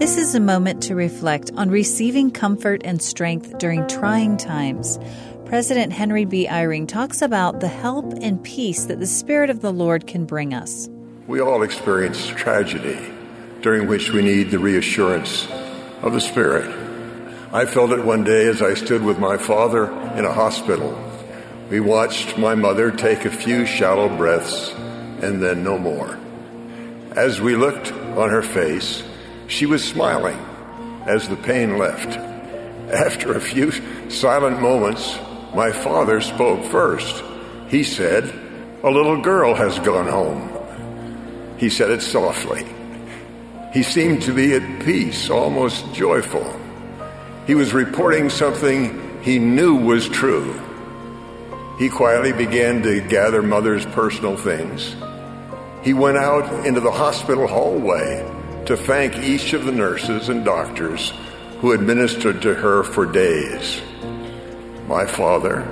This is a moment to reflect on receiving comfort and strength during trying times. President Henry B. Eyring talks about the help and peace that the Spirit of the Lord can bring us. We all experience tragedy during which we need the reassurance of the Spirit. I felt it one day as I stood with my father in a hospital. We watched my mother take a few shallow breaths and then no more. As we looked on her face, she was smiling as the pain left. After a few silent moments, my father spoke first. He said, A little girl has gone home. He said it softly. He seemed to be at peace, almost joyful. He was reporting something he knew was true. He quietly began to gather mother's personal things. He went out into the hospital hallway to thank each of the nurses and doctors who administered to her for days. My father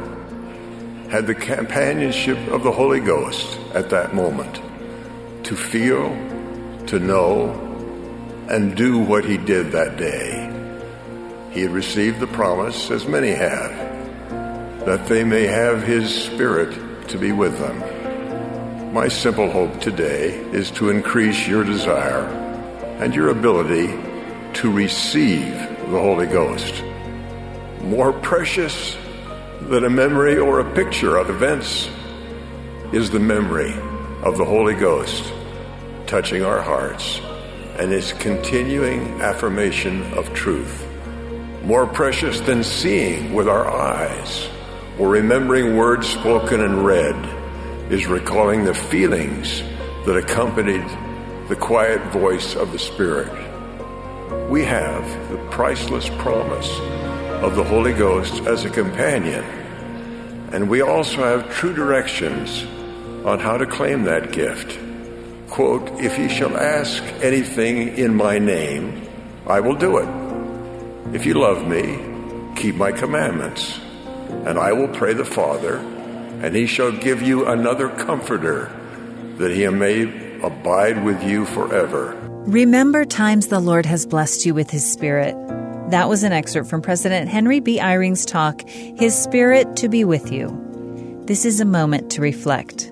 had the companionship of the Holy Ghost at that moment to feel, to know, and do what he did that day. He had received the promise, as many have, that they may have his Spirit to be with them. My simple hope today is to increase your desire and your ability to receive the Holy Ghost. More precious than a memory or a picture of events is the memory of the Holy Ghost touching our hearts and its continuing affirmation of truth. More precious than seeing with our eyes or remembering words spoken and read is recalling the feelings that accompanied the quiet voice of the Spirit. We have the priceless promise of the Holy Ghost as a companion, and we also have true directions on how to claim that gift. Quote, if ye shall ask anything in my name, I will do it. If you love me, keep my commandments, and I will pray the Father, and he shall give you another comforter, that he may abide with you forever. Remember times the Lord has blessed you with His Spirit. That was an excerpt from President Henry B. Eyring's talk, His Spirit to be with you. This is a moment to reflect.